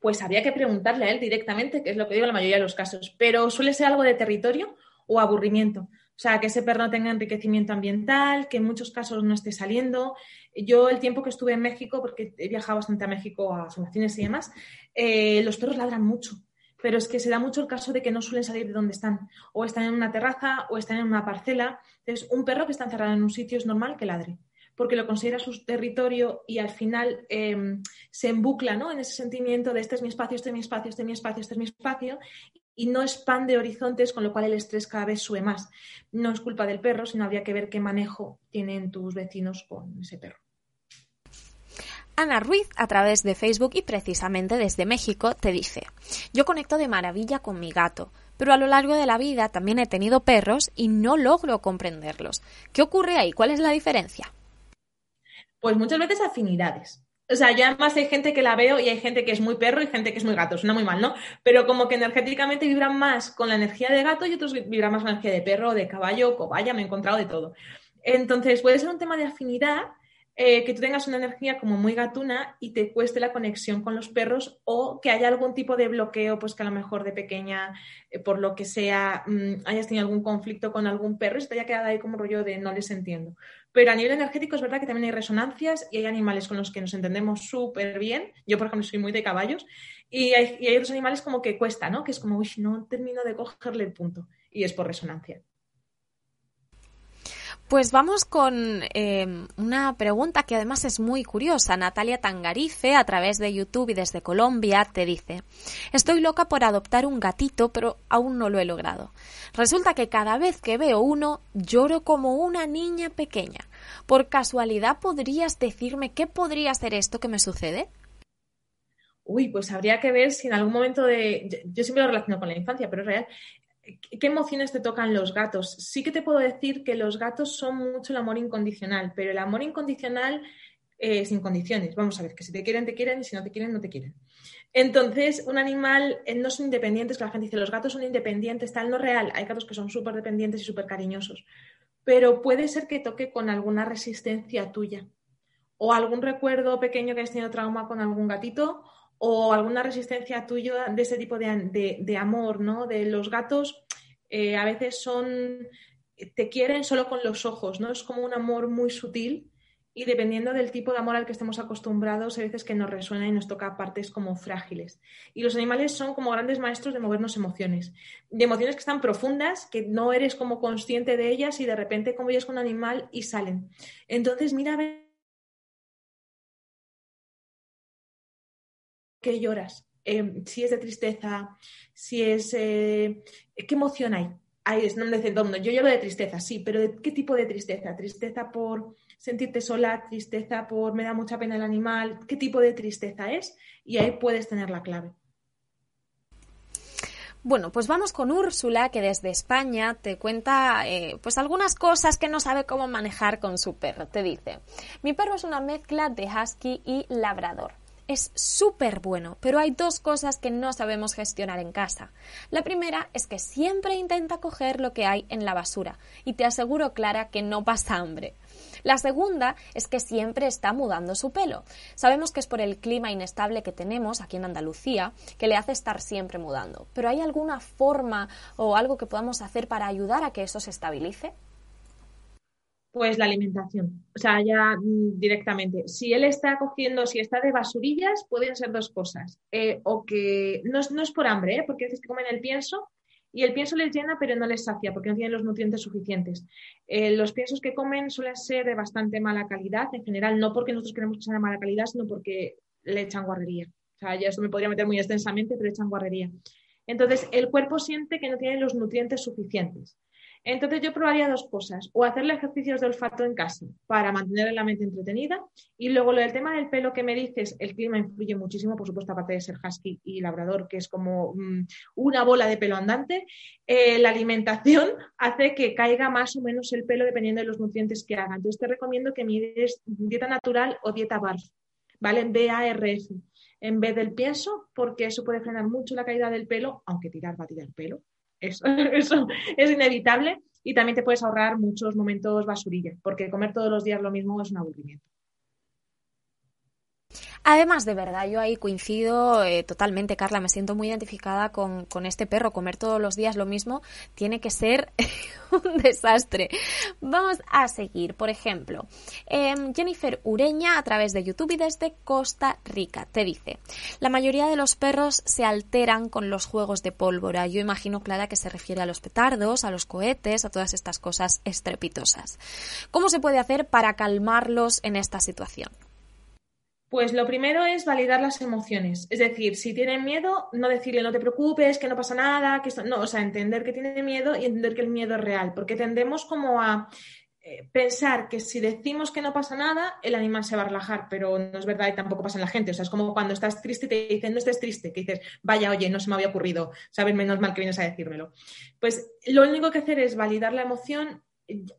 Pues habría que preguntarle a él directamente, que es lo que digo en la mayoría de los casos, pero suele ser algo de territorio o aburrimiento. O sea, que ese perro tenga enriquecimiento ambiental, que en muchos casos no esté saliendo. Yo el tiempo que estuve en México, porque he viajado bastante a México a formaciones y demás, eh, los perros ladran mucho. Pero es que se da mucho el caso de que no suelen salir de donde están. O están en una terraza o están en una parcela. Entonces, un perro que está encerrado en un sitio es normal que ladre porque lo considera su territorio y al final em, se embucla ¿no? en ese sentimiento de este es mi espacio, este es mi espacio, este es mi espacio, este es mi espacio y no expande horizontes, con lo cual el estrés cada vez sube más. No es culpa del perro, sino habría que ver qué manejo tienen tus vecinos con ese perro. Ana Ruiz, a través de Facebook y precisamente desde México, te dice, yo conecto de maravilla con mi gato, pero a lo largo de la vida también he tenido perros y no logro comprenderlos. ¿Qué ocurre ahí? ¿Cuál es la diferencia? Pues muchas veces afinidades. O sea, yo además hay gente que la veo y hay gente que es muy perro y gente que es muy gato, suena muy mal, ¿no? Pero como que energéticamente vibran más con la energía de gato y otros vibran más con la energía de perro, de caballo, cobaya, me he encontrado de todo. Entonces, puede ser un tema de afinidad, eh, que tú tengas una energía como muy gatuna y te cueste la conexión con los perros o que haya algún tipo de bloqueo, pues que a lo mejor de pequeña, eh, por lo que sea, mm, hayas tenido algún conflicto con algún perro y te haya quedado ahí como rollo de no les entiendo. Pero a nivel energético es verdad que también hay resonancias y hay animales con los que nos entendemos súper bien. Yo, por ejemplo, soy muy de caballos y hay, y hay otros animales como que cuesta, ¿no? Que es como, uy, no termino de cogerle el punto y es por resonancia. Pues vamos con eh, una pregunta que además es muy curiosa. Natalia Tangarife, a través de YouTube y desde Colombia, te dice, estoy loca por adoptar un gatito, pero aún no lo he logrado. Resulta que cada vez que veo uno, lloro como una niña pequeña. ¿Por casualidad podrías decirme qué podría ser esto que me sucede? Uy, pues habría que ver si en algún momento de... Yo siempre lo relaciono con la infancia, pero es real. ¿Qué emociones te tocan los gatos? Sí que te puedo decir que los gatos son mucho el amor incondicional, pero el amor incondicional eh, sin condiciones. Vamos a ver, que si te quieren, te quieren y si no te quieren, no te quieren. Entonces, un animal eh, no son independientes, que la gente dice, los gatos son independientes, tal, no real. Hay gatos que son súper dependientes y súper cariñosos, pero puede ser que toque con alguna resistencia tuya o algún recuerdo pequeño que hayas tenido trauma con algún gatito o alguna resistencia tuya de ese tipo de, amor, ¿no? De los gatos eh, a veces son, te quieren solo con los ojos, ¿no? Es como un amor muy sutil y dependiendo del tipo de amor al que estemos acostumbrados, hay veces que nos resuena y nos toca partes como frágiles. Y los animales son como grandes maestros de movernos emociones, de emociones que están profundas, que no eres como consciente de ellas y de repente convives con un animal y salen. Entonces, mira a ver qué lloras, em, si es de tristeza, si es... Eh, ¿Qué emoción hay? Ahí no yo lloro de tristeza, sí, pero ¿de qué tipo de tristeza? ¿Tristeza por sentirte sola, tristeza por me da mucha pena el animal? ¿Qué tipo de tristeza es? Y ahí puedes tener la clave. Bueno, pues vamos con Úrsula, que desde España te cuenta eh, pues algunas cosas que no sabe cómo manejar con su perro. Te dice, mi perro es una mezcla de husky y labrador es súper bueno, pero hay dos cosas que no sabemos gestionar en casa. La primera es que siempre intenta coger lo que hay en la basura y te aseguro, Clara, que no pasa hambre. La segunda es que siempre está mudando su pelo. Sabemos que es por el clima inestable que tenemos aquí en Andalucía que le hace estar siempre mudando. Pero ¿hay alguna forma o algo que podamos hacer para ayudar a que eso se estabilice? Pues la alimentación, o sea, ya mm, directamente. Si él está cogiendo, si está de basurillas, pueden ser dos cosas. Eh, o que no es, no es por hambre, ¿eh? porque a veces que comen el pienso y el pienso les llena, pero no les sacia porque no tienen los nutrientes suficientes. Eh, los piensos que comen suelen ser de bastante mala calidad, en general, no porque nosotros queremos que sean de mala calidad, sino porque le echan guarrería. O sea, ya esto me podría meter muy extensamente, pero echan guarrería. Entonces, el cuerpo siente que no tiene los nutrientes suficientes. Entonces yo probaría dos cosas, o hacerle ejercicios de olfato en casa para mantener la mente entretenida y luego lo del tema del pelo que me dices, el clima influye muchísimo, por supuesto, aparte de ser husky y labrador, que es como mm, una bola de pelo andante, eh, la alimentación hace que caiga más o menos el pelo dependiendo de los nutrientes que haga. Entonces te recomiendo que mides dieta natural o dieta BARF, ¿vale? BARF en vez del pienso, porque eso puede frenar mucho la caída del pelo, aunque tirar va a tirar pelo, Eso, es inevitable y también te puedes ahorrar muchos momentos basurilla, porque comer todos los días lo mismo es un aburrimiento. Además, de verdad, yo ahí coincido eh, totalmente, Carla, me siento muy identificada con, este perro. Comer todos los días lo mismo tiene que ser un desastre. Vamos a seguir, por ejemplo, em, Jennifer Ureña a través de YouTube y desde Costa Rica te dice, la mayoría de los perros se alteran con los juegos de pólvora. Yo imagino, Clara, que se refiere a los petardos, a los cohetes, a todas estas cosas estrepitosas. ¿Cómo se puede hacer para calmarlos en esta situación? Pues lo primero es validar las emociones. Es decir, si tienen miedo, no decirle no te preocupes, que no pasa nada, que esto. No, o sea, entender que tiene miedo y entender que el miedo es real. Porque tendemos como a eh, pensar que si decimos que no pasa nada, el animal se va a relajar, pero no es verdad y tampoco pasa en la gente. O sea, es como cuando estás triste y te dicen no estés triste, que dices, vaya, oye, no se me había ocurrido, sabes, menos mal que vienes a decírmelo. Pues lo único que hacer es validar la emoción.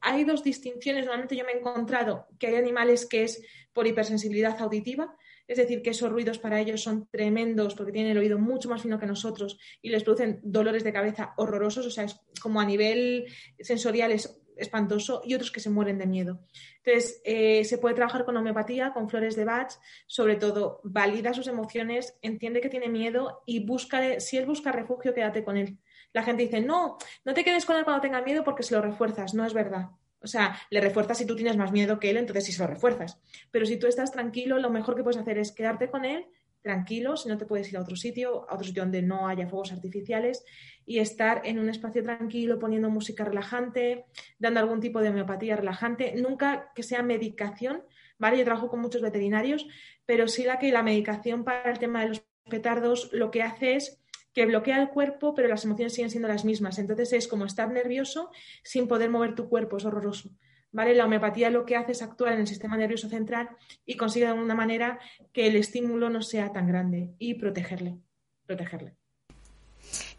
Hay dos distinciones. Normalmente yo me he encontrado que hay animales que es por hipersensibilidad auditiva, es decir, que esos ruidos para ellos son tremendos porque tienen el oído mucho más fino que nosotros y les producen dolores de cabeza horrorosos, o sea, es como a nivel sensorial es espantoso y otros que se mueren de miedo. Entonces, eh, se puede trabajar con homeopatía, con flores de Bach, sobre todo valida sus emociones, entiende que tiene miedo y busca, si él busca refugio, quédate con él. La gente dice, no, no te quedes con él cuando tenga miedo porque se lo refuerzas, no es verdad. O sea, le refuerzas si tú tienes más miedo que él, entonces sí se lo refuerzas. Pero si tú estás tranquilo, lo mejor que puedes hacer es quedarte con él, tranquilo, si no te puedes ir a otro sitio, a otro sitio donde no haya fuegos artificiales y estar en un espacio tranquilo poniendo música relajante, dando algún tipo de homeopatía relajante, nunca que sea medicación, ¿vale? Yo trabajo con muchos veterinarios, pero sí la que la medicación para el tema de los petardos lo que hace es que bloquea el cuerpo, pero las emociones siguen siendo las mismas. Entonces es como estar nervioso sin poder mover tu cuerpo, es horroroso. ¿Vale? La homeopatía lo que hace es actuar en el sistema nervioso central y consigue de alguna manera que el estímulo no sea tan grande y protegerle, protegerle.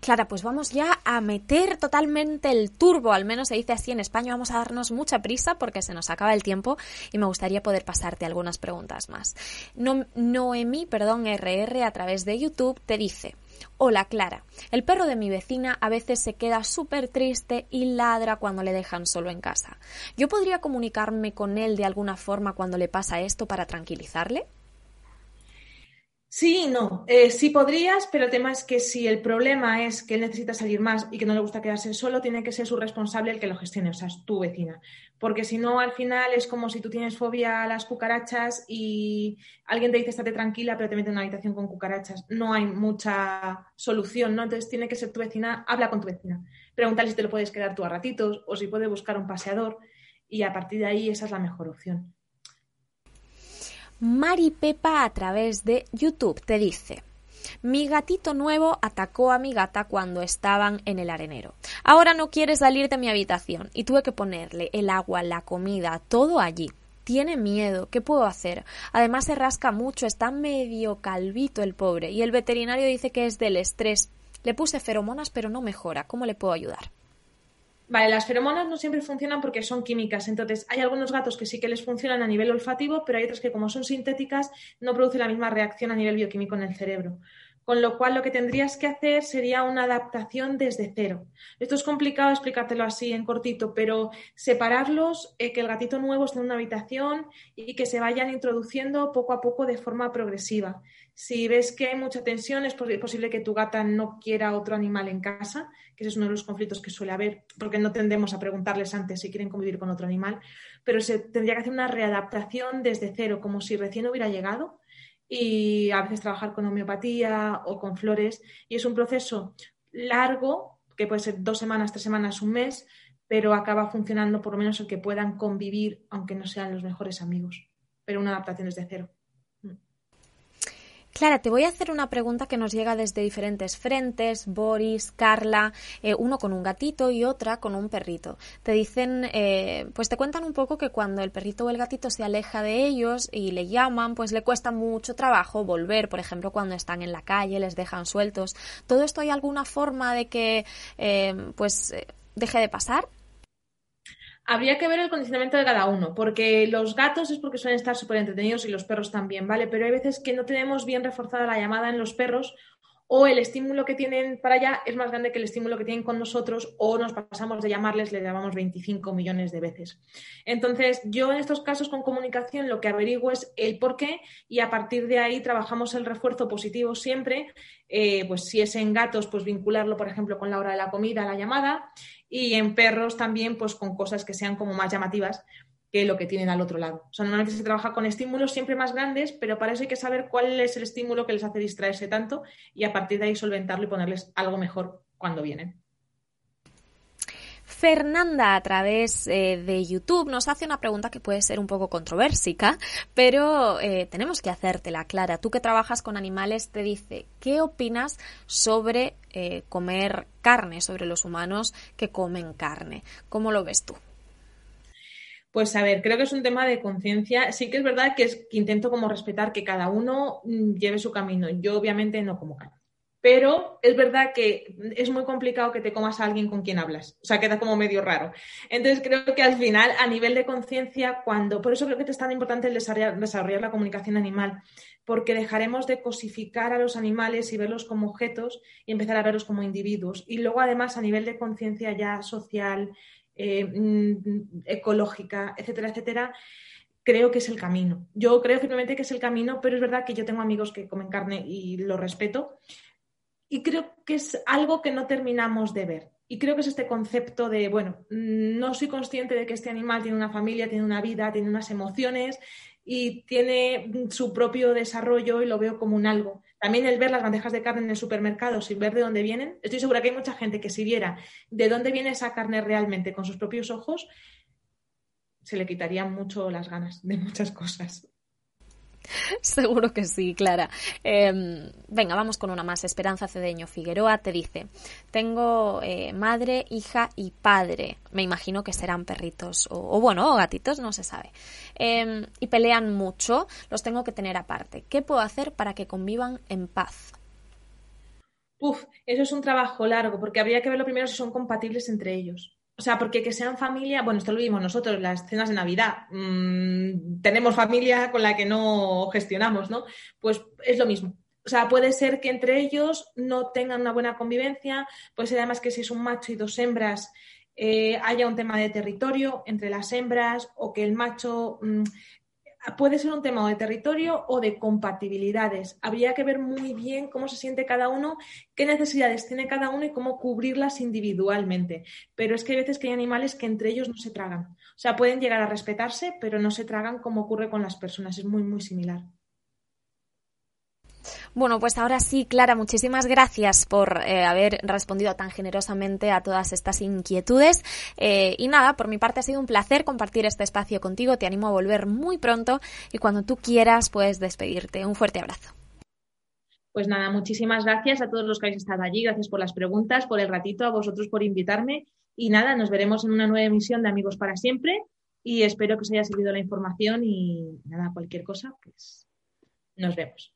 Clara, pues vamos ya a meter totalmente el turbo, al menos se dice así en España, vamos a darnos mucha prisa porque se nos acaba el tiempo y me gustaría poder pasarte algunas preguntas más. Noemí, perdón, RR a través de YouTube te dice, Hola Clara, el perro de mi vecina a veces se queda súper triste y ladra cuando le dejan solo en casa. ¿Yo podría comunicarme con él de alguna forma cuando le pasa esto para tranquilizarle? Sí no. Eh, sí podrías, pero el tema es que si el problema es que él necesita salir más y que no le gusta quedarse solo, tiene que ser su responsable el que lo gestione, o sea, es tu vecina. Porque si no, al final es como si tú tienes fobia a las cucarachas y alguien te dice estate tranquila, pero te mete en una habitación con cucarachas. No hay mucha solución, ¿no? Entonces tiene que ser tu vecina, habla con tu vecina. Pregúntale si te lo puedes quedar tú a ratitos o si puede buscar un paseador y a partir de ahí esa es la mejor opción. Mari Pepa a través de YouTube te dice mi gatito nuevo atacó a mi gata cuando estaban en el arenero. Ahora no quiere salir de mi habitación y tuve que ponerle el agua, la comida, todo allí. Tiene miedo, ¿qué puedo hacer? Además se rasca mucho, está medio calvito el pobre y el veterinario dice que es del estrés. Le puse feromonas pero no mejora. ¿Cómo le puedo ayudar? Vale, las feromonas no siempre funcionan porque son químicas. Entonces, hay algunos gatos que sí que les funcionan a nivel olfativo, pero hay otros que, como son sintéticas, no producen la misma reacción a nivel bioquímico en el cerebro. Con lo cual, lo que tendrías que hacer sería una adaptación desde cero. Esto es complicado explicártelo así en cortito, pero separarlos, eh, que el gatito nuevo esté en una habitación y que se vayan introduciendo poco a poco de forma progresiva. Si ves que hay mucha tensión, es posible que tu gata no quiera otro animal en casa, que ese es uno de los conflictos que suele haber, porque no tendemos a preguntarles antes si quieren convivir con otro animal, pero se tendría que hacer una readaptación desde cero, como si recién hubiera llegado, y a veces trabajar con homeopatía o con flores, y es un proceso largo, que puede ser dos semanas, tres semanas, un mes, pero acaba funcionando por lo menos el que puedan convivir, aunque no sean los mejores amigos, pero una adaptación desde cero. Clara, te voy a hacer una pregunta que nos llega desde diferentes frentes, Boris, Carla, eh, uno con un gatito y otra con un perrito. Te dicen, eh, pues te cuentan un poco que cuando el perrito o el gatito se aleja de ellos y le llaman, pues le cuesta mucho trabajo volver, por ejemplo, cuando están en la calle, les dejan sueltos. ¿Todo esto hay alguna forma de que, eh, pues, deje de pasar? Habría que ver el condicionamiento de cada uno, porque los gatos es porque suelen estar súper entretenidos y los perros también, ¿vale? Pero hay veces que no tenemos bien reforzada la llamada en los perros o el estímulo que tienen para allá es más grande que el estímulo que tienen con nosotros o nos pasamos de llamarles, le llamamos 25 millones de veces. Entonces, yo en estos casos con comunicación lo que averiguo es el por qué y a partir de ahí trabajamos el refuerzo positivo siempre, eh, pues si es en gatos, pues vincularlo, por ejemplo, con la hora de la comida, la llamada, y en perros también, pues con cosas que sean como más llamativas que lo que tienen al otro lado. O sea, normalmente se trabaja con estímulos siempre más grandes, pero para eso hay que saber cuál es el estímulo que les hace distraerse tanto y a partir de ahí solventarlo y ponerles algo mejor cuando vienen. Fernanda a través eh, de YouTube nos hace una pregunta que puede ser un poco controversica, pero eh, tenemos que hacértela clara. Tú que trabajas con animales te dice, ¿qué opinas sobre eh, comer carne, sobre los humanos que comen carne? ¿Cómo lo ves tú? Pues a ver, creo que es un tema de conciencia. Sí que es verdad que, es, que intento como respetar que cada uno mm, lleve su camino. Yo obviamente no como carne pero es verdad que es muy complicado que te comas a alguien con quien hablas, o sea, queda como medio raro. Entonces creo que al final, a nivel de conciencia, cuando, por eso creo que es tan importante el desarrollar, la comunicación animal, porque dejaremos de cosificar a los animales y verlos como objetos y empezar a verlos como individuos. Y luego, además, a nivel de conciencia ya social, eh, mm, ecológica, etcétera, etcétera, creo que es el camino. Yo creo firmemente que es el camino, pero es verdad que yo tengo amigos que comen carne y lo respeto y creo que es algo que no terminamos de ver. Y creo que es este concepto de, bueno, no soy consciente de que este animal tiene una familia, tiene una vida, tiene unas emociones y tiene su propio desarrollo y lo veo como un algo. También el ver las bandejas de carne en el supermercado sin ver de dónde vienen, estoy segura que hay mucha gente que si viera de dónde viene esa carne realmente con sus propios ojos, se le quitarían mucho las ganas de muchas cosas. Seguro que sí, Clara. Em, venga, vamos con una más. Esperanza Cedeño Figueroa te dice, tengo eh, madre, hija y padre. Me imagino que serán perritos o, bueno, o gatitos, no se sabe. Em, y pelean mucho, los tengo que tener aparte. ¿Qué puedo hacer para que convivan en paz? Uf, eso es un trabajo largo, porque habría que ver lo primero si son compatibles entre ellos. O sea, porque que sean familia, bueno, esto lo vimos nosotros, las cenas de Navidad. Mm, tenemos familia con la que no gestionamos, ¿no? Pues es lo mismo. O sea, puede ser que entre ellos no tengan una buena convivencia, puede ser además que si es un macho y dos hembras eh, haya un tema de territorio entre las hembras o que el macho mm, puede ser un tema de territorio o de compatibilidades. Habría que ver muy bien cómo se siente cada uno, qué necesidades tiene cada uno y cómo cubrirlas individualmente. Pero es que hay veces que hay animales que entre ellos no se tragan. O sea, pueden llegar a respetarse, pero no se tragan como ocurre con las personas. Es muy, muy similar. Bueno, pues ahora sí, Clara, muchísimas gracias por eh, haber respondido tan generosamente a todas estas inquietudes. Eh, y nada, por mi parte ha sido un placer compartir este espacio contigo. Te animo a volver muy pronto y cuando tú quieras puedes despedirte. Un fuerte abrazo. Pues nada, muchísimas gracias a todos los que habéis estado allí. Gracias por las preguntas, por el ratito, a vosotros por invitarme. Y nada, nos veremos en una nueva emisión de Amigos para Siempre. Y espero que os haya servido la información y nada, cualquier cosa, pues nos vemos.